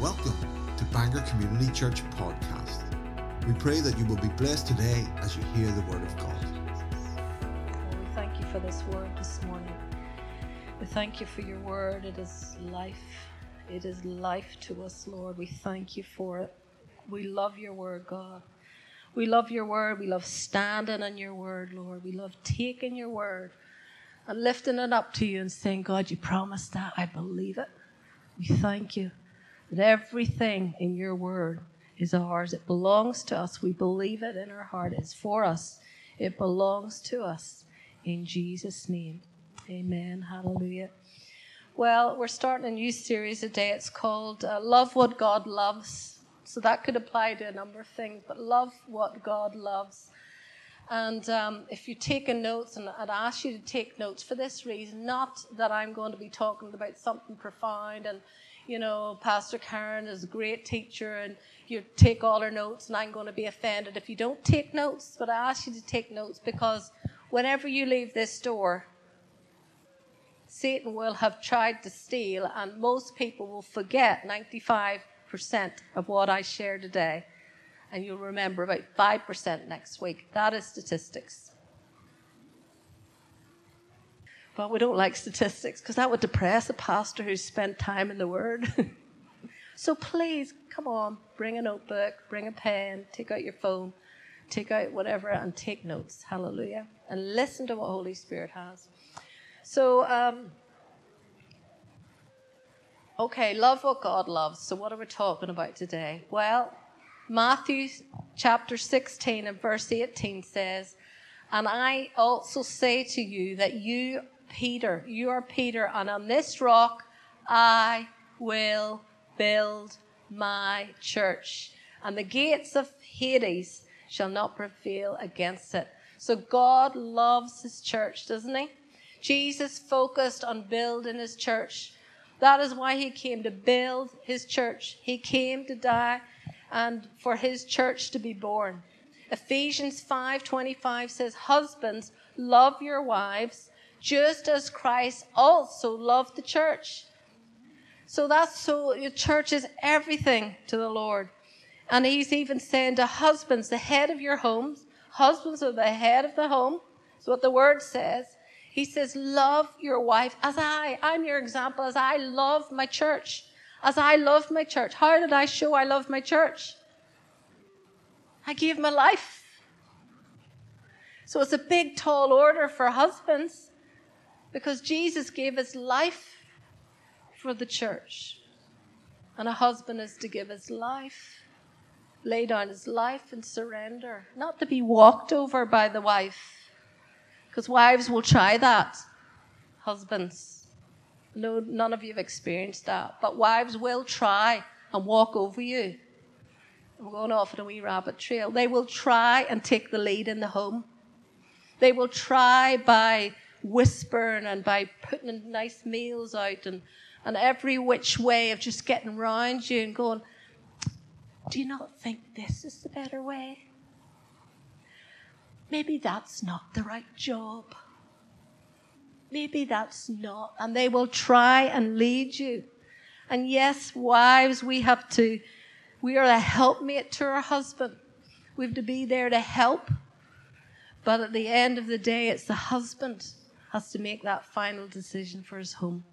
Welcome to Bangor Community Church Podcast. We pray that you will be blessed today as you hear the Word of God. We thank you for this word this morning. We thank you for your word. It is life. It is life to us, Lord. We thank you for it. We love your word, God. We love your word. We love standing on your word, Lord. We love taking your word and lifting it up to you and saying, God, you promised that. I believe it. We thank you that everything in your word is ours. It belongs to us. We believe it in our heart. It's for us. It belongs to us. In Jesus' name. Amen. Hallelujah. Well, we're starting a new series today. It's called uh, Love What God Loves. So that could apply to a number of things, but love what God loves. And um, if you're taking notes, and I'd ask you to take notes for this reason, not that I'm going to be talking about something profound and, you know, Pastor Karen is a great teacher and you take all her notes and I'm going to be offended if you don't take notes, but I ask you to take notes because whenever you leave this door, Satan will have tried to steal, and most people will forget 95% of what I share today. And you'll remember about 5% next week. That is statistics. But we don't like statistics because that would depress a pastor who's spent time in the Word. so please, come on, bring a notebook, bring a pen, take out your phone, take out whatever, and take notes. Hallelujah. And listen to what Holy Spirit has. So, um, okay, love what God loves. So, what are we talking about today? Well, Matthew chapter 16 and verse 18 says, And I also say to you that you, Peter, you are Peter, and on this rock I will build my church, and the gates of Hades shall not prevail against it. So, God loves his church, doesn't he? Jesus focused on building his church. That is why he came to build his church. He came to die and for his church to be born. Ephesians 5:25 says, "Husbands, love your wives, just as Christ also loved the church." So that's so your church is everything to the Lord. And he's even saying to husbands, the head of your homes, husbands are the head of the home. That's what the word says. He says, Love your wife as I. I'm your example as I love my church. As I love my church. How did I show I love my church? I gave my life. So it's a big, tall order for husbands because Jesus gave his life for the church. And a husband is to give his life, lay down his life and surrender, not to be walked over by the wife because wives will try that. Husbands. No, none of you have experienced that. But wives will try and walk over you. I'm going off on a wee rabbit trail. They will try and take the lead in the home. They will try by whispering and by putting nice meals out and, and every which way of just getting round you and going, Do you not think this is the better way? maybe that's not the right job. Maybe that's not. And they will try and lead you. And yes, wives, we have to, we are a helpmate to our husband. We have to be there to help. But at the end of the day, it's the husband has to make that final decision for his home.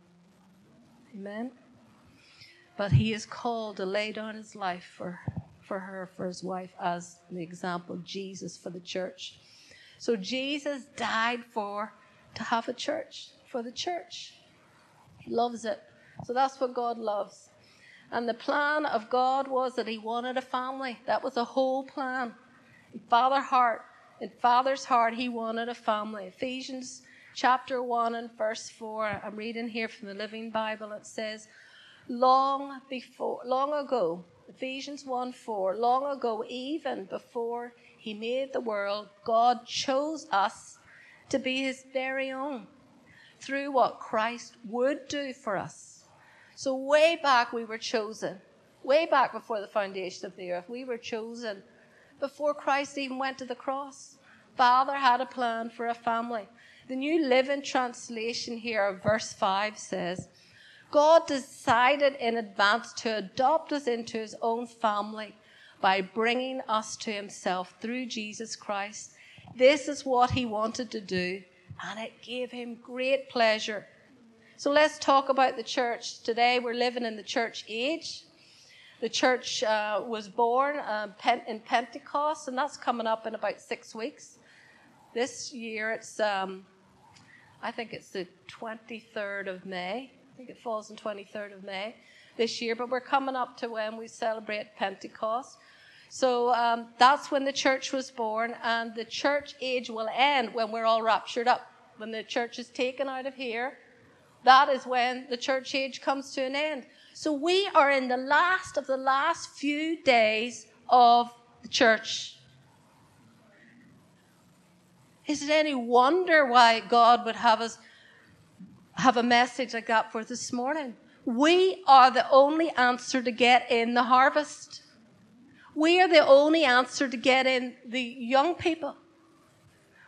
Amen. But he is called to lay down his life for, for her, for his wife, as the example of Jesus for the church. So Jesus died for to have a church, for the church. He loves it. So that's what God loves. And the plan of God was that He wanted a family. That was the whole plan. In Father heart, in Father's heart, He wanted a family. Ephesians chapter 1 and verse 4. I'm reading here from the Living Bible. It says, Long before long ago, Ephesians 1 4, long ago, even before he made the world, God chose us to be His very own through what Christ would do for us. So, way back, we were chosen. Way back before the foundation of the earth, we were chosen. Before Christ even went to the cross, Father had a plan for a family. The New Living Translation here, of verse 5 says, God decided in advance to adopt us into his own family by bringing us to himself through Jesus Christ. This is what he wanted to do, and it gave him great pleasure. So let's talk about the church. Today we're living in the church age. The church uh, was born uh, in Pentecost, and that's coming up in about six weeks. This year it's, um, I think it's the 23rd of May. I think it falls on 23rd of May this year, but we're coming up to when we celebrate Pentecost. So um, that's when the church was born, and the church age will end when we're all raptured up. When the church is taken out of here, that is when the church age comes to an end. So we are in the last of the last few days of the church. Is it any wonder why God would have us have a message like that for this morning? We are the only answer to get in the harvest. We are the only answer to get in the young people.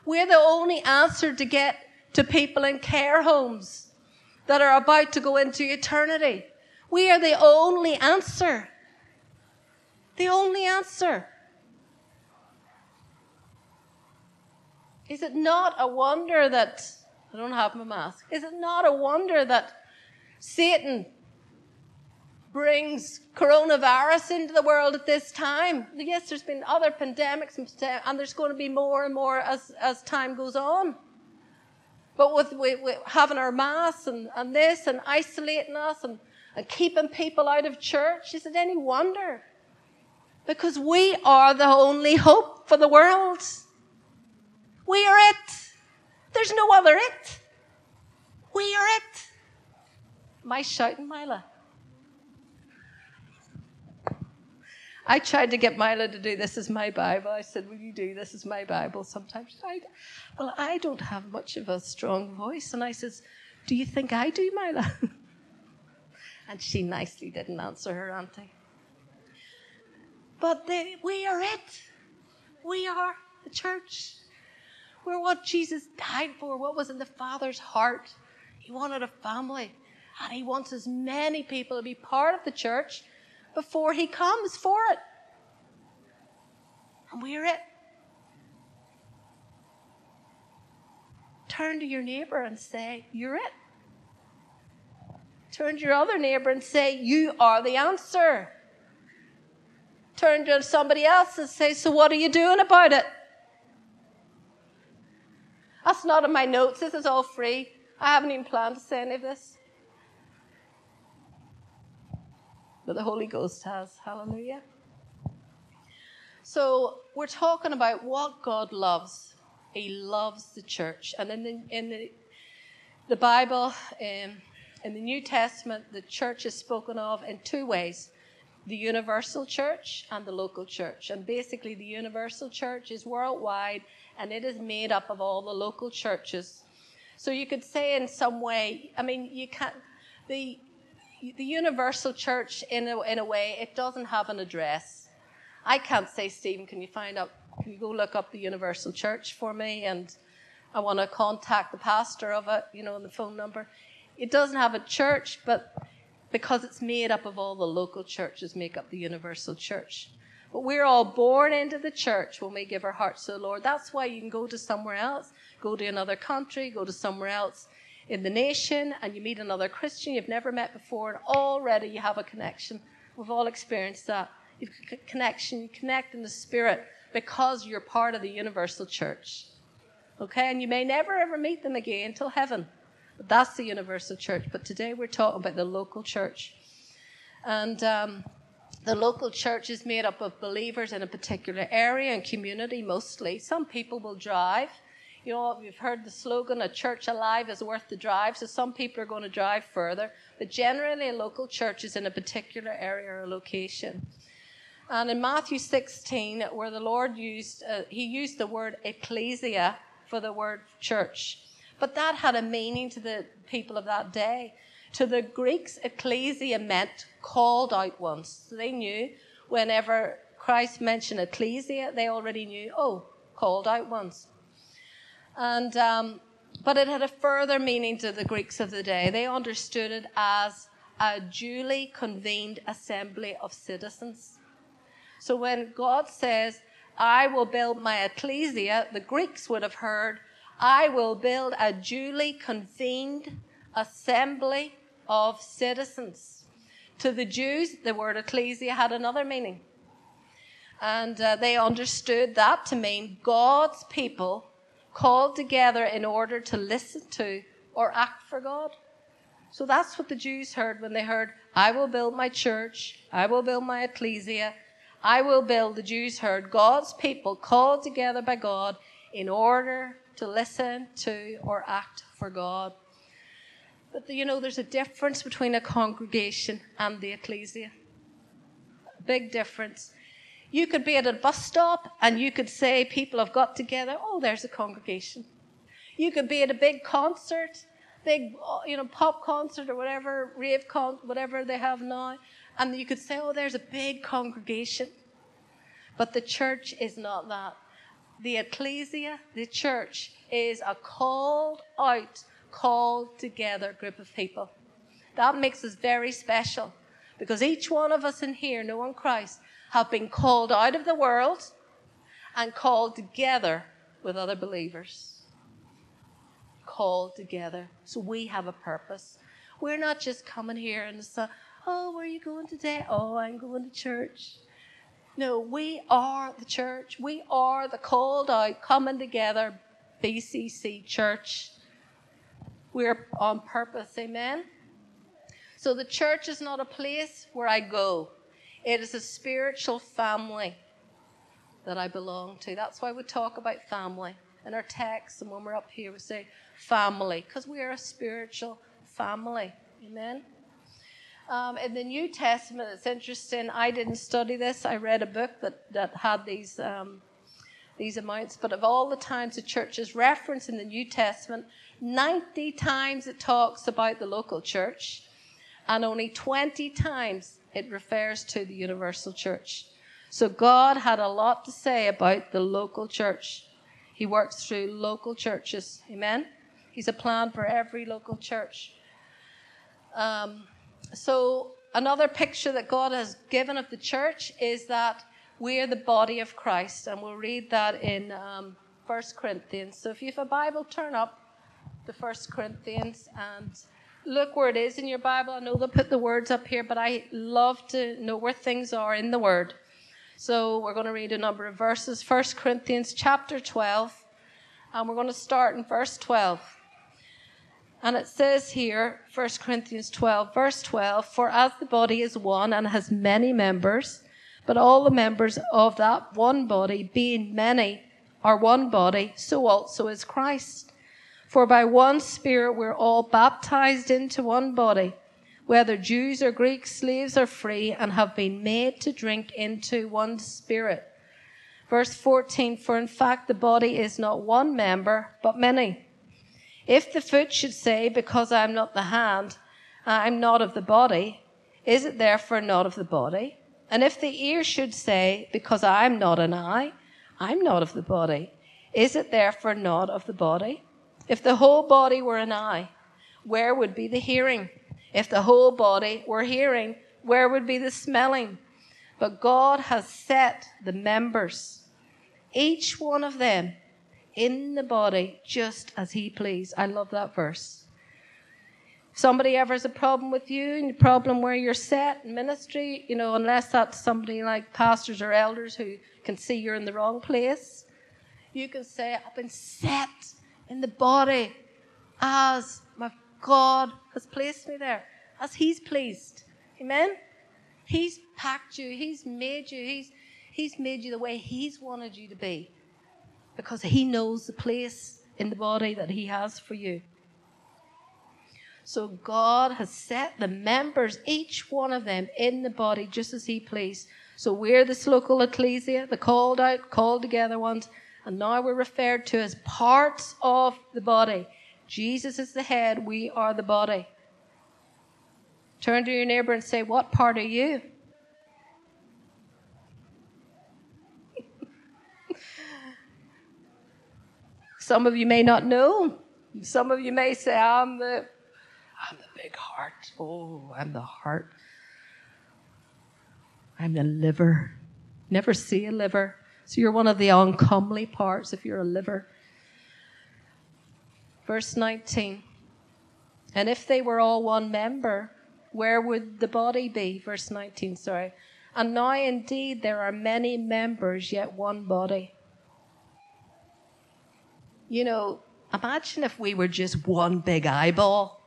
We're the only answer to get to people in care homes that are about to go into eternity. We are the only answer. The only answer. Is it not a wonder that, I don't have my mask, is it not a wonder that Satan brings coronavirus into the world at this time. Yes, there's been other pandemics and there's going to be more and more as, as time goes on. But with, having our masks and, and this and isolating us and, and keeping people out of church, is it any wonder? Because we are the only hope for the world. We are it. There's no other it. We are it. Am I shouting, Mila? I tried to get Milo to do this as my Bible. I said, Will you do this as my Bible? Sometimes I, well, I don't have much of a strong voice. And I says, Do you think I do, Milo? and she nicely didn't answer her auntie. But they, we are it. We are the church. We're what Jesus died for, what was in the Father's heart. He wanted a family, and He wants as many people to be part of the church before he comes for it. And we're it. Turn to your neighbor and say, You're it. Turn to your other neighbor and say, You are the answer. Turn to somebody else and say, So what are you doing about it? That's not in my notes. This is all free. I haven't even planned to say any of this. but the Holy Ghost has. Hallelujah. So we're talking about what God loves. He loves the church. And in the, in the, the Bible, um, in the New Testament, the church is spoken of in two ways the universal church and the local church. And basically, the universal church is worldwide and it is made up of all the local churches. So you could say, in some way, I mean, you can't, the the universal church, in a, in a way, it doesn't have an address. I can't say, Stephen, can you find out, can you go look up the universal church for me? And I want to contact the pastor of it, you know, and the phone number. It doesn't have a church, but because it's made up of all the local churches, make up the universal church. But we're all born into the church when we give our hearts to the Lord. That's why you can go to somewhere else, go to another country, go to somewhere else in the nation and you meet another Christian you've never met before, and already you have a connection. We've all experienced that. You've a connection, you connect in the spirit because you're part of the universal church. Okay, and you may never ever meet them again until heaven. But that's the universal church. But today we're talking about the local church. And um, the local church is made up of believers in a particular area and community mostly. Some people will drive you know, you've heard the slogan, a church alive is worth the drive. So some people are going to drive further. But generally, a local church is in a particular area or location. And in Matthew 16, where the Lord used, uh, he used the word ecclesia for the word church. But that had a meaning to the people of that day. To the Greeks, ecclesia meant called out ones. So they knew whenever Christ mentioned ecclesia, they already knew, oh, called out ones. And um, But it had a further meaning to the Greeks of the day. They understood it as a duly convened assembly of citizens. So when God says, I will build my ecclesia, the Greeks would have heard, I will build a duly convened assembly of citizens. To the Jews, the word ecclesia had another meaning. And uh, they understood that to mean God's people called together in order to listen to or act for God. So that's what the Jews heard when they heard, I will build my church, I will build my ecclesia, I will build. The Jews heard God's people called together by God in order to listen to or act for God. But you know, there's a difference between a congregation and the ecclesia. A big difference. You could be at a bus stop and you could say people have got together, oh, there's a congregation. You could be at a big concert, big, oh, you know, pop concert or whatever, rave con, whatever they have now, and you could say, oh, there's a big congregation. But the church is not that. The ecclesia, the church, is a called out, called together group of people. That makes us very special because each one of us in here, knowing Christ, have been called out of the world and called together with other believers. Called together. So we have a purpose. We're not just coming here and say, oh, where are you going today? Oh, I'm going to church. No, we are the church. We are the called out, coming together BCC church. We're on purpose. Amen. So the church is not a place where I go. It is a spiritual family that I belong to. That's why we talk about family in our text, and when we're up here, we say family because we are a spiritual family. Amen. Um, in the New Testament, it's interesting. I didn't study this. I read a book that, that had these um, these amounts, but of all the times the church is referenced in the New Testament, 90 times it talks about the local church, and only 20 times it refers to the universal church. So God had a lot to say about the local church. He works through local churches. Amen? He's a plan for every local church. Um, so, another picture that God has given of the church is that we are the body of Christ. And we'll read that in um, 1 Corinthians. So, if you have a Bible, turn up the 1 Corinthians and look where it is in your Bible. I know they'll put the words up here, but I love to know where things are in the Word. So we're going to read a number of verses. 1 Corinthians chapter 12, and we're going to start in verse 12. And it says here, 1 Corinthians 12, verse 12, For as the body is one and has many members, but all the members of that one body, being many, are one body, so also is Christ. For by one Spirit we're all baptized into one body, whether Jews or Greeks, slaves or free, and have been made to drink into one Spirit. Verse 14, for in fact the body is not one member, but many. If the foot should say, because I am not the hand, I am not of the body, is it therefore not of the body? And if the ear should say, because I am not an eye, I'm not of the body, is it therefore not of the body? If the whole body were an eye, where would be the hearing? If the whole body were hearing, where would be the smelling? But God has set the members, each one of them, in the body just as He pleased. I love that verse. Somebody ever has a problem with you and a problem where you're set in ministry, you know, unless that's somebody like pastors or elders who can see you're in the wrong place, you can say, I've been set in the body as my God has placed me there, as He's pleased. Amen? He's packed you, He's made you, He's, he's made you the way He's wanted you to be because He knows the place in the body that He has for you. So God has set the members, each one of them, in the body just as He pleased. So we're this local ecclesia, the called out, called together ones, and now we're referred to as parts of the body. Jesus is the head, we are the body. Turn to your neighbor and say, What part are you? Some of you may not know. Some of you may say, I'm the, I'm the big heart. Oh, I'm the heart. I'm the liver. Never see a liver. So you're one of the uncomely parts if you're a liver. Verse 19. And if they were all one member, where would the body be? Verse 19, sorry. And now indeed there are many members, yet one body. You know, imagine if we were just one big eyeball.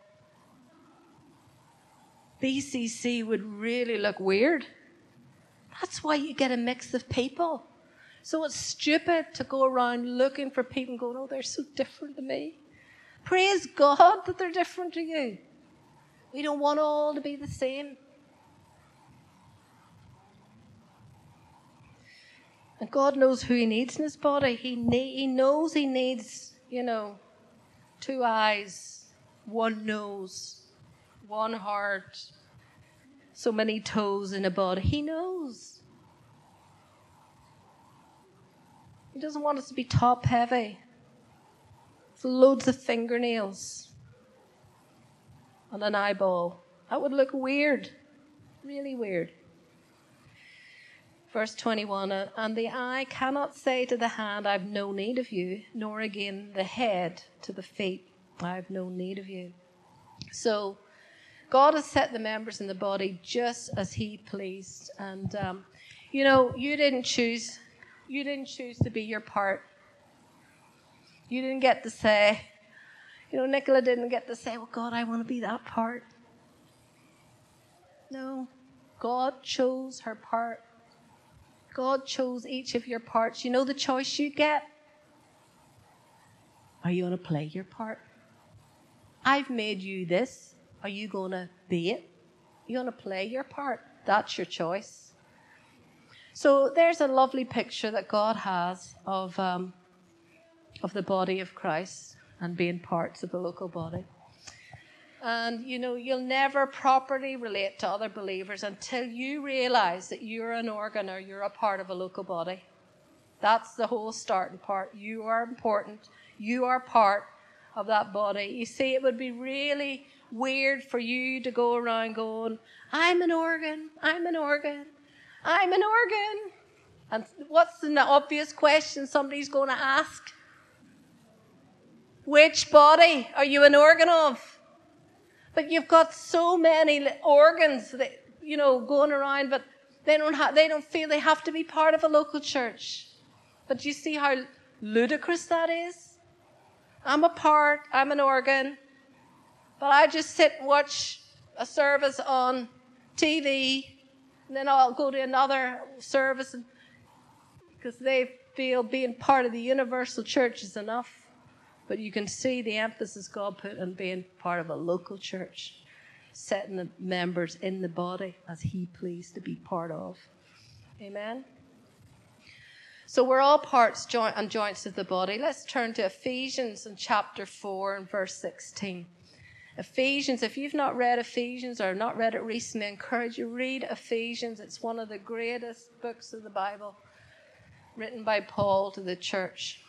BCC would really look weird. That's why you get a mix of people. So it's stupid to go around looking for people and going, oh, they're so different to me. Praise God that they're different to you. We don't want all to be the same. And God knows who He needs in His body. He, ne- he knows He needs, you know, two eyes, one nose, one heart, so many toes in a body. He knows. He doesn't want us to be top heavy. loads of fingernails and an eyeball. That would look weird. Really weird. Verse 21 uh, And the eye cannot say to the hand, I've no need of you, nor again the head to the feet, I've no need of you. So, God has set the members in the body just as He pleased. And, um, you know, you didn't choose. You didn't choose to be your part. You didn't get to say, you know, Nicola didn't get to say, well, God, I want to be that part. No, God chose her part. God chose each of your parts. You know the choice you get? Are you going to play your part? I've made you this. Are you going to be it? You're going to play your part. That's your choice. So there's a lovely picture that God has of, um, of the body of Christ and being parts of the local body. And you know, you'll never properly relate to other believers until you realize that you're an organ or you're a part of a local body. That's the whole starting part. You are important. You are part of that body. You see, it would be really weird for you to go around going, I'm an organ, I'm an organ, I'm an organ. And what's the obvious question somebody's going to ask? Which body are you an organ of? But you've got so many organs that, you know, going around, but they don't, ha- they don't feel they have to be part of a local church. But you see how ludicrous that is? I'm a part, I'm an organ, but I just sit and watch a service on TV, and then I'll go to another service because they feel being part of the universal church is enough. But you can see the emphasis God put on being part of a local church, setting the members in the body as He pleased to be part of. Amen. So we're all parts joint and joints of the body. Let's turn to Ephesians in chapter 4 and verse 16. Ephesians, if you've not read Ephesians or not read it recently, I encourage you read Ephesians. It's one of the greatest books of the Bible written by Paul to the church.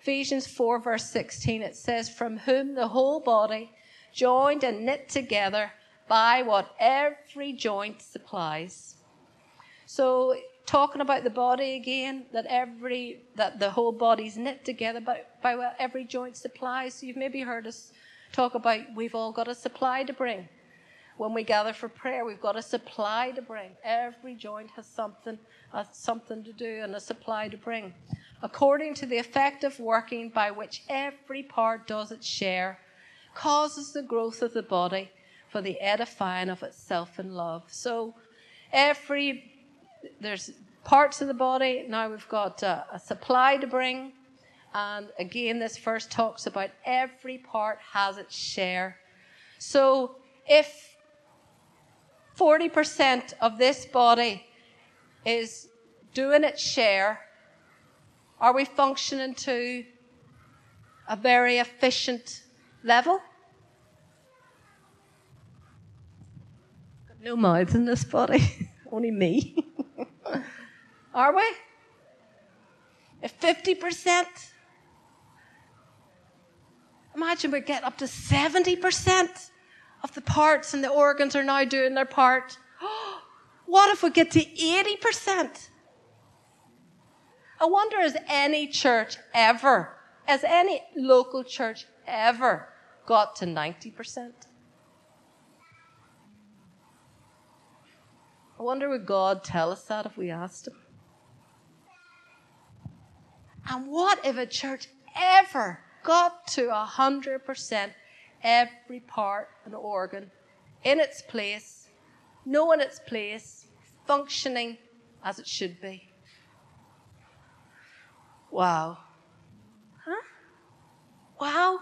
Ephesians 4, verse 16, it says, From whom the whole body, joined and knit together by what every joint supplies. So, talking about the body again, that every that the whole body's knit together by, by what every joint supplies. So you've maybe heard us talk about we've all got a supply to bring. When we gather for prayer, we've got a supply to bring. Every joint has something, has something to do and a supply to bring according to the effective working by which every part does its share, causes the growth of the body for the edifying of itself in love. So, every there's parts of the body. Now we've got a, a supply to bring, and again, this verse talks about every part has its share. So, if 40% of this body is doing its share, are we functioning to a very efficient level? Got no mouths in this body, only me. Are we? If 50%, Imagine we get up to 70% of the parts and the organs are now doing their part. What if we get to 80%? I wonder has any church ever, has any local church ever got to 90%? I wonder would God tell us that if we asked Him? And what if a church ever got to 100% every part and organ in its place, knowing its place, functioning as it should be? Wow. Huh? Wow.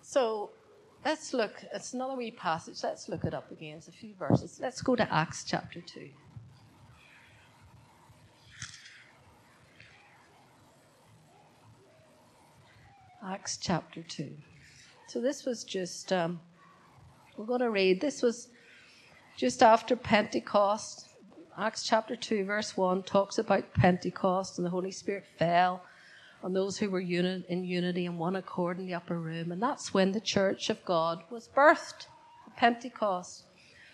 So let's look, it's another wee passage. Let's look it up again. It's a few verses. Let's go to Acts chapter 2. Acts chapter 2. So this was just, um, we're going to read, this was just after Pentecost. Acts chapter 2, verse 1 talks about Pentecost and the Holy Spirit fell on those who were uni- in unity and one accord in the upper room. And that's when the church of God was birthed, Pentecost.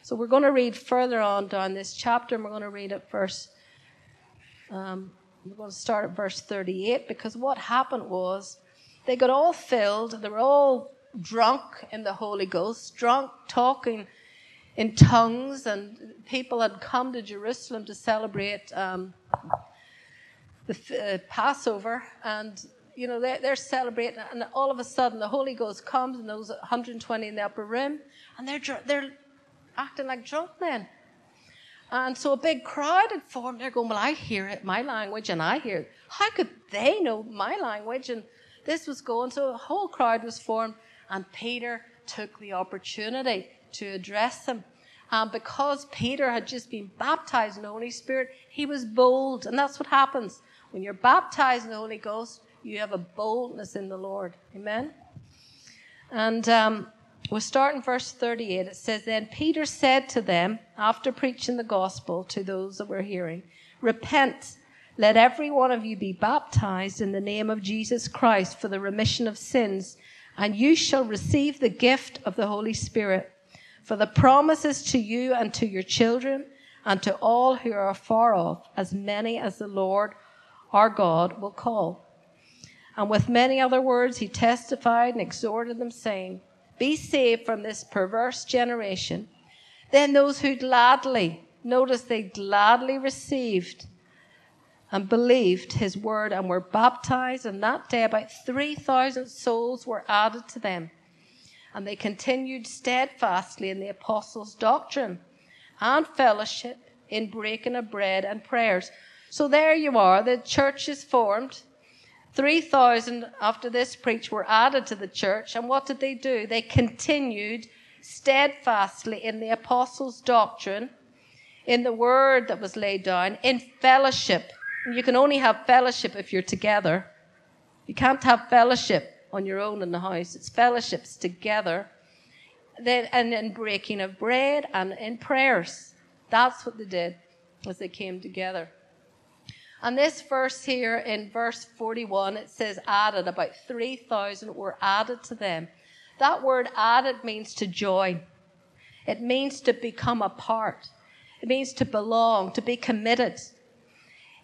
So we're going to read further on down this chapter, and we're going to read at verse. Um, we're going to start at verse 38 because what happened was they got all filled, they were all drunk in the Holy Ghost, drunk, talking in tongues, and people had come to Jerusalem to celebrate um, the uh, Passover, and you know they're, they're, celebrating, and all of a sudden the Holy Ghost comes, and those 120 in the upper room, and they're they're acting like drunk men. And so a big crowd had formed. They're going, Well, I hear it, my language, and I hear it. How could they know my language? And this was going. So a whole crowd was formed, and Peter took the opportunity to address them. And because Peter had just been baptized in the Holy Spirit, he was bold. And that's what happens. When you're baptized in the Holy Ghost, you have a boldness in the Lord. Amen? And um, we'll start in verse 38. It says, Then Peter said to them, after preaching the gospel to those that were hearing, Repent, let every one of you be baptized in the name of Jesus Christ for the remission of sins, and you shall receive the gift of the Holy Spirit. For the promises to you and to your children and to all who are far off, as many as the Lord our God will call. And with many other words, he testified and exhorted them, saying, Be saved from this perverse generation. Then those who gladly, notice they gladly received and believed his word and were baptized, and that day about 3,000 souls were added to them. And they continued steadfastly in the apostles' doctrine and fellowship, in breaking of bread and prayers. So there you are, the church is formed. 3,000 after this preach were added to the church. And what did they do? They continued steadfastly in the apostles' doctrine, in the word that was laid down, in fellowship. You can only have fellowship if you're together. You can't have fellowship on your own in the house. It's fellowships together. And in breaking of bread and in prayers. That's what they did as they came together. And this verse here in verse 41, it says added, about 3,000 were added to them. That word added means to join. It means to become a part. It means to belong, to be committed.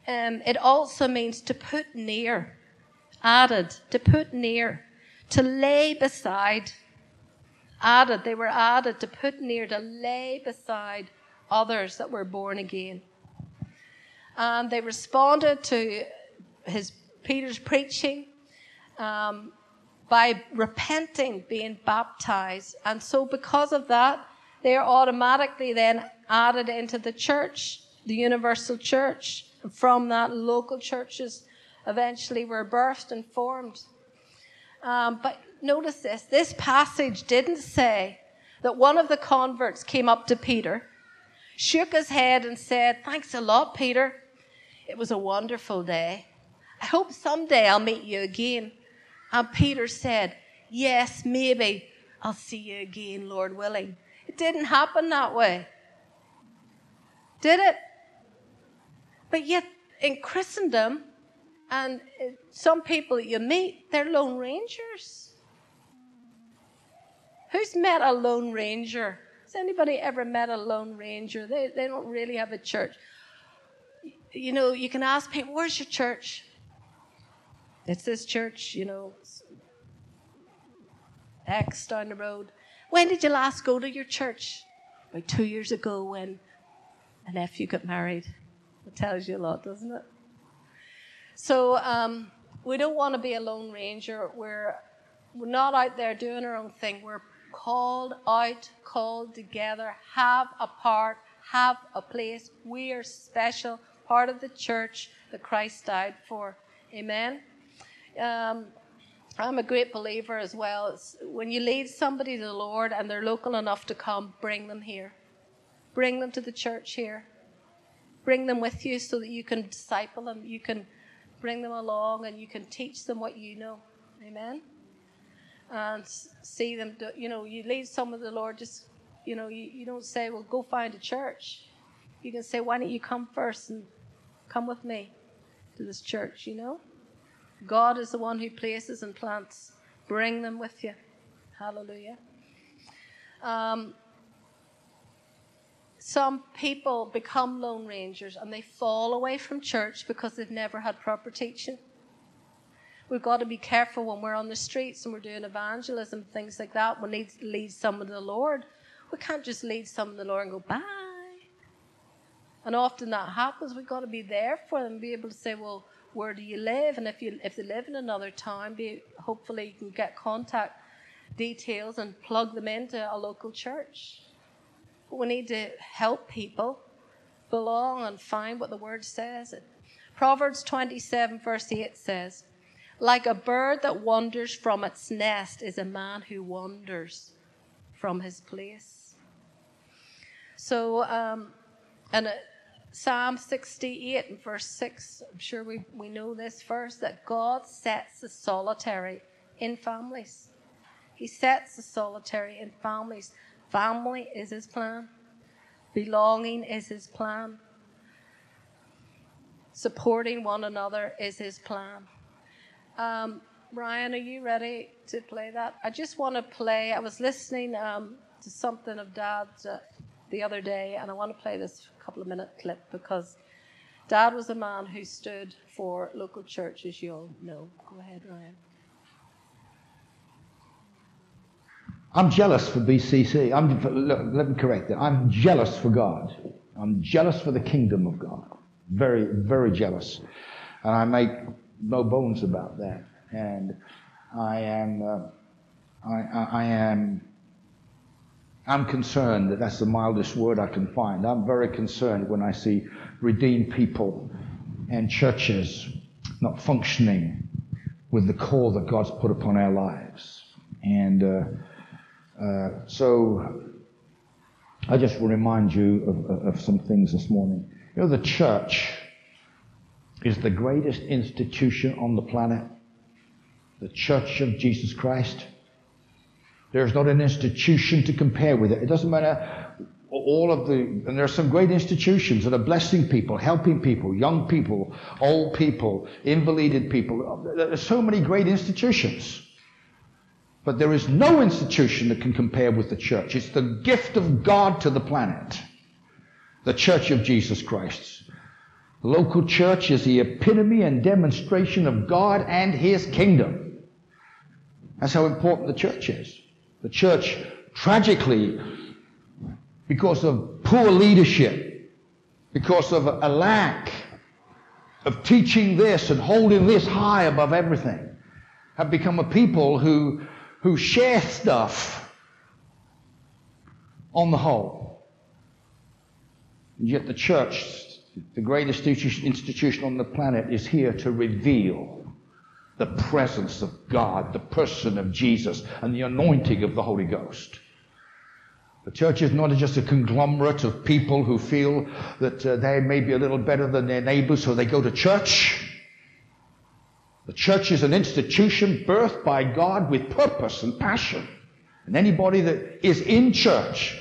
Um, it also means to put near. Added, to put near, to lay beside. Added, they were added to put near, to lay beside others that were born again and they responded to his Peter's preaching um, by repenting, being baptized, and so because of that, they are automatically then added into the church, the universal church. And from that, local churches eventually were birthed and formed. Um, but notice this: this passage didn't say that one of the converts came up to Peter, shook his head, and said, "Thanks a lot, Peter." It was a wonderful day. I hope someday I'll meet you again. And Peter said, Yes, maybe I'll see you again, Lord willing. It didn't happen that way. Did it? But yet, in Christendom, and uh, some people you meet, they're Lone Rangers. Who's met a Lone Ranger? Has anybody ever met a Lone Ranger? They, they don't really have a church. You know, you can ask people, where's your church? It's this church, you know, X down the road. When did you last go to your church? About two years ago when a nephew got married. It tells you a lot, doesn't it? So um, we don't want to be a lone ranger. We're, we're not out there doing our own thing. We're called out, called together, have a part, have a place. We are special, part of the church that Christ died for. Amen. Um, I'm a great believer as well. It's when you lead somebody to the Lord and they're local enough to come, bring them here. Bring them to the church here. Bring them with you so that you can disciple them. You can bring them along and you can teach them what you know. Amen. And see them, do, you know, you lead some of the Lord, just, you know, you, you don't say, well, go find a church. You can say, why don't you come first and come with me to this church, you know? God is the one who places and plants. Bring them with you. Hallelujah. Um, some people become lone rangers and they fall away from church because they've never had proper teaching. We've got to be careful when we're on the streets and we're doing evangelism, things like that. We need to lead someone to the Lord. We can't just lead someone to the Lord and go, bye. And often that happens. We've got to be there for them, be able to say, well, where do you live? And if you if they live in another town, be, hopefully you can get contact details and plug them into a local church. But we need to help people belong and find what the word says. Proverbs 27, verse 8 says, Like a bird that wanders from its nest is a man who wanders from his place. So, um, and Psalm 68 and verse 6, I'm sure we, we know this verse, that God sets the solitary in families. He sets the solitary in families. Family is his plan. Belonging is his plan. Supporting one another is his plan. Um, Ryan, are you ready to play that? I just want to play. I was listening um, to something of Dad's uh, the other day, and I want to play this couple of minute clip because Dad was a man who stood for local church, as you all know. Go ahead, Ryan. I'm jealous for BCC. I'm, look, let me correct that. I'm jealous for God. I'm jealous for the kingdom of God. Very, very jealous. And I make no bones about that. And I am, uh, I, I, I am I'm concerned that that's the mildest word I can find. I'm very concerned when I see redeemed people and churches not functioning with the call that God's put upon our lives. And uh, uh, so I just will remind you of, of some things this morning. You know, the church is the greatest institution on the planet. The church of Jesus Christ there's not an institution to compare with it. It doesn't matter all of the, and there are some great institutions that are blessing people, helping people, young people, old people, invalided people. There are so many great institutions. But there is no institution that can compare with the church. It's the gift of God to the planet. The church of Jesus Christ. The local church is the epitome and demonstration of God and His kingdom. That's how important the church is. The church, tragically, because of poor leadership, because of a lack of teaching this and holding this high above everything, have become a people who, who share stuff on the whole. And yet the church, the greatest institution on the planet, is here to reveal the presence of God, the person of Jesus, and the anointing of the Holy Ghost. The church is not just a conglomerate of people who feel that uh, they may be a little better than their neighbors, so they go to church. The church is an institution birthed by God with purpose and passion. And anybody that is in church,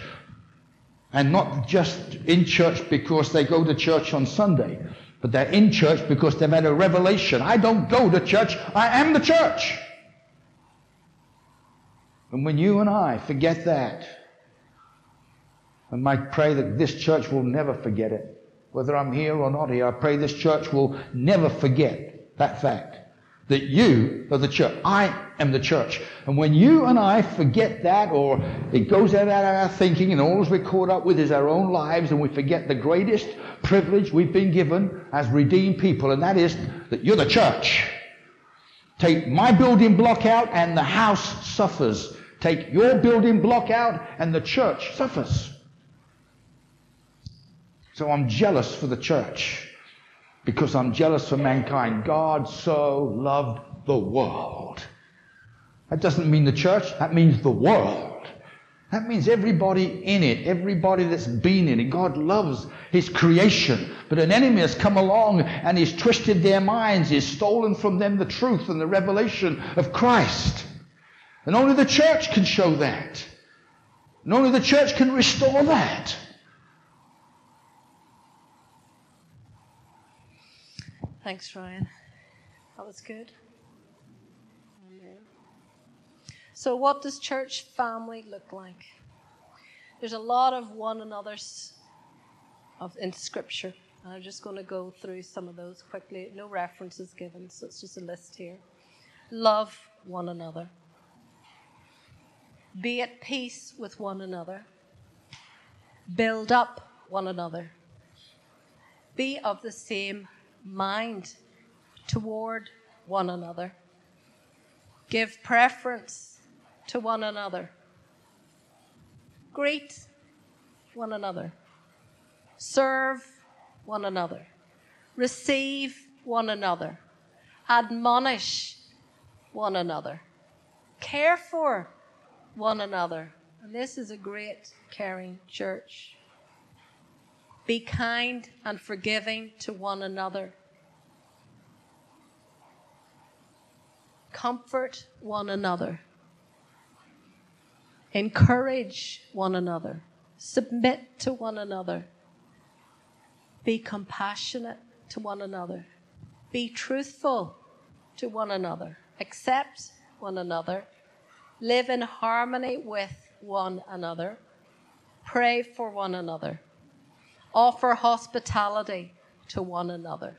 and not just in church because they go to church on Sunday, But they're in church because they've had a revelation. I don't go to church, I am the church. And when you and I forget that, and I pray that this church will never forget it, whether I'm here or not here, I pray this church will never forget that fact that you are the church. I am the church. And when you and I forget that, or it goes out of our thinking, and all we're caught up with is our own lives, and we forget the greatest privilege we've been given as redeemed people, and that is that you're the church. Take my building block out, and the house suffers. Take your building block out, and the church suffers. So I'm jealous for the church because I'm jealous for mankind. God so loved the world. That doesn't mean the church, that means the world. That means everybody in it, everybody that's been in it. God loves His creation. But an enemy has come along and he's twisted their minds, he's stolen from them the truth and the revelation of Christ. And only the church can show that. And only the church can restore that. Thanks, Ryan. That was good. So, what does church family look like? There's a lot of one another's of in Scripture. And I'm just going to go through some of those quickly. No references given, so it's just a list here. Love one another. Be at peace with one another. Build up one another. Be of the same mind toward one another. Give preference to one another. Greet one another. Serve one another. Receive one another. Admonish one another. Care for one another. And this is a great caring church. Be kind and forgiving to one another. Comfort one another. Encourage one another. Submit to one another. Be compassionate to one another. Be truthful to one another. Accept one another. Live in harmony with one another. Pray for one another Offer hospitality to one another.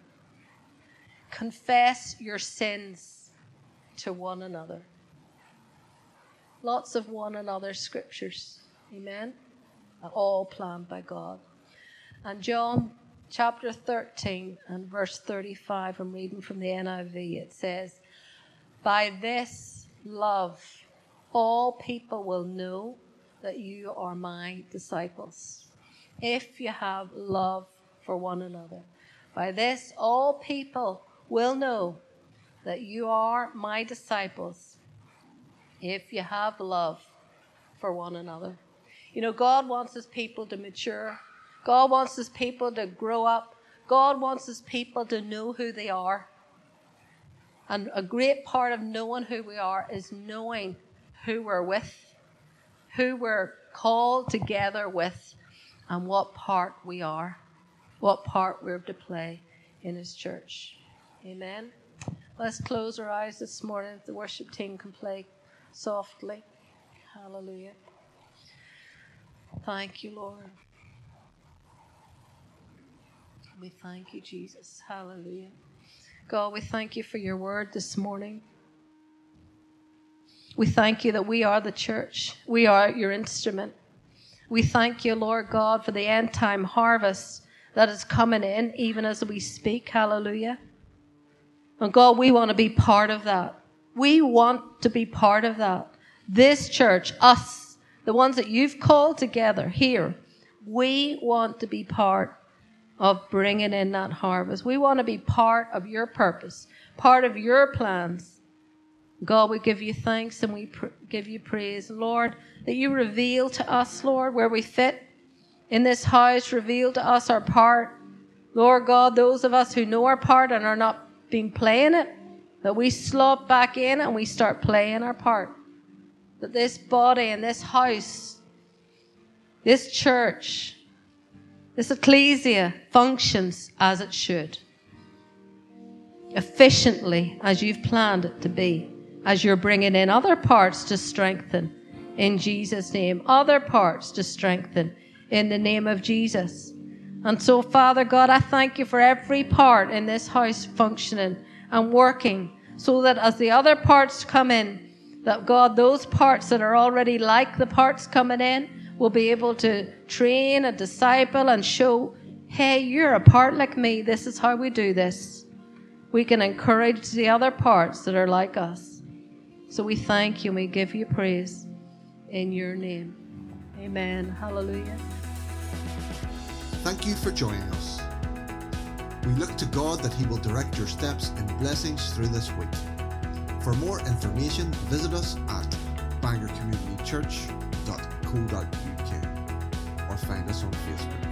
Confess your sins to one another. Lots of one another scriptures. Amen. All planned by God. And John chapter 13 and verse 35, I'm reading from the NIV. It says, By this love, all people will know that you are my disciples if you have love for one another. By this, all people will know that you are my disciples if you have love for one another. You know, God wants his people to mature. God wants his people to grow up. God wants his people to know who they are. And a great part of knowing who we are is knowing who we're with, who we're called together with, and what part we are, what part we're to play in His church. Amen. Let's close our eyes this morning. The worship team can play softly. Hallelujah. Thank you, Lord. We thank you, Jesus. Hallelujah. God, we thank you for your word this morning. We thank you that we are the church. We are your instrument. We thank you, Lord God, for the end time harvest that is coming in, even as we speak. Hallelujah. And God, we want to be part of that. We want to be part of that. This church, us, the ones that you've called together here, we want to be part of bringing in that harvest. We want to be part of your purpose, part of your plans. God, we give you thanks and we pr- give you praise. Lord, that you reveal to us, Lord, where we fit in this house, reveal to us our part. Lord God, those of us who know our part and are not being playing it, that we slot back in and we start playing our part. That this body and this house, this church, this ecclesia functions as it should. efficiently as you've planned it to be, as you're bringing in other parts to strengthen in Jesus' name, other parts to strengthen in the name of Jesus. And so, Father God, I thank you for every part in this house functioning and working so that as the other parts come in, that God, those parts that are already like the parts coming in, will be able to train and disciple and show, hey, you're a part like me. This is how we do this. We can encourage the other parts that are like us. So we thank you and we give you praise in your name. Amen. Hallelujah. Thank you for joining us. We look to God that He will direct your steps and blessings through this week. For more information, visit us at bangorcommunitychurch.co.uk or find us on Facebook.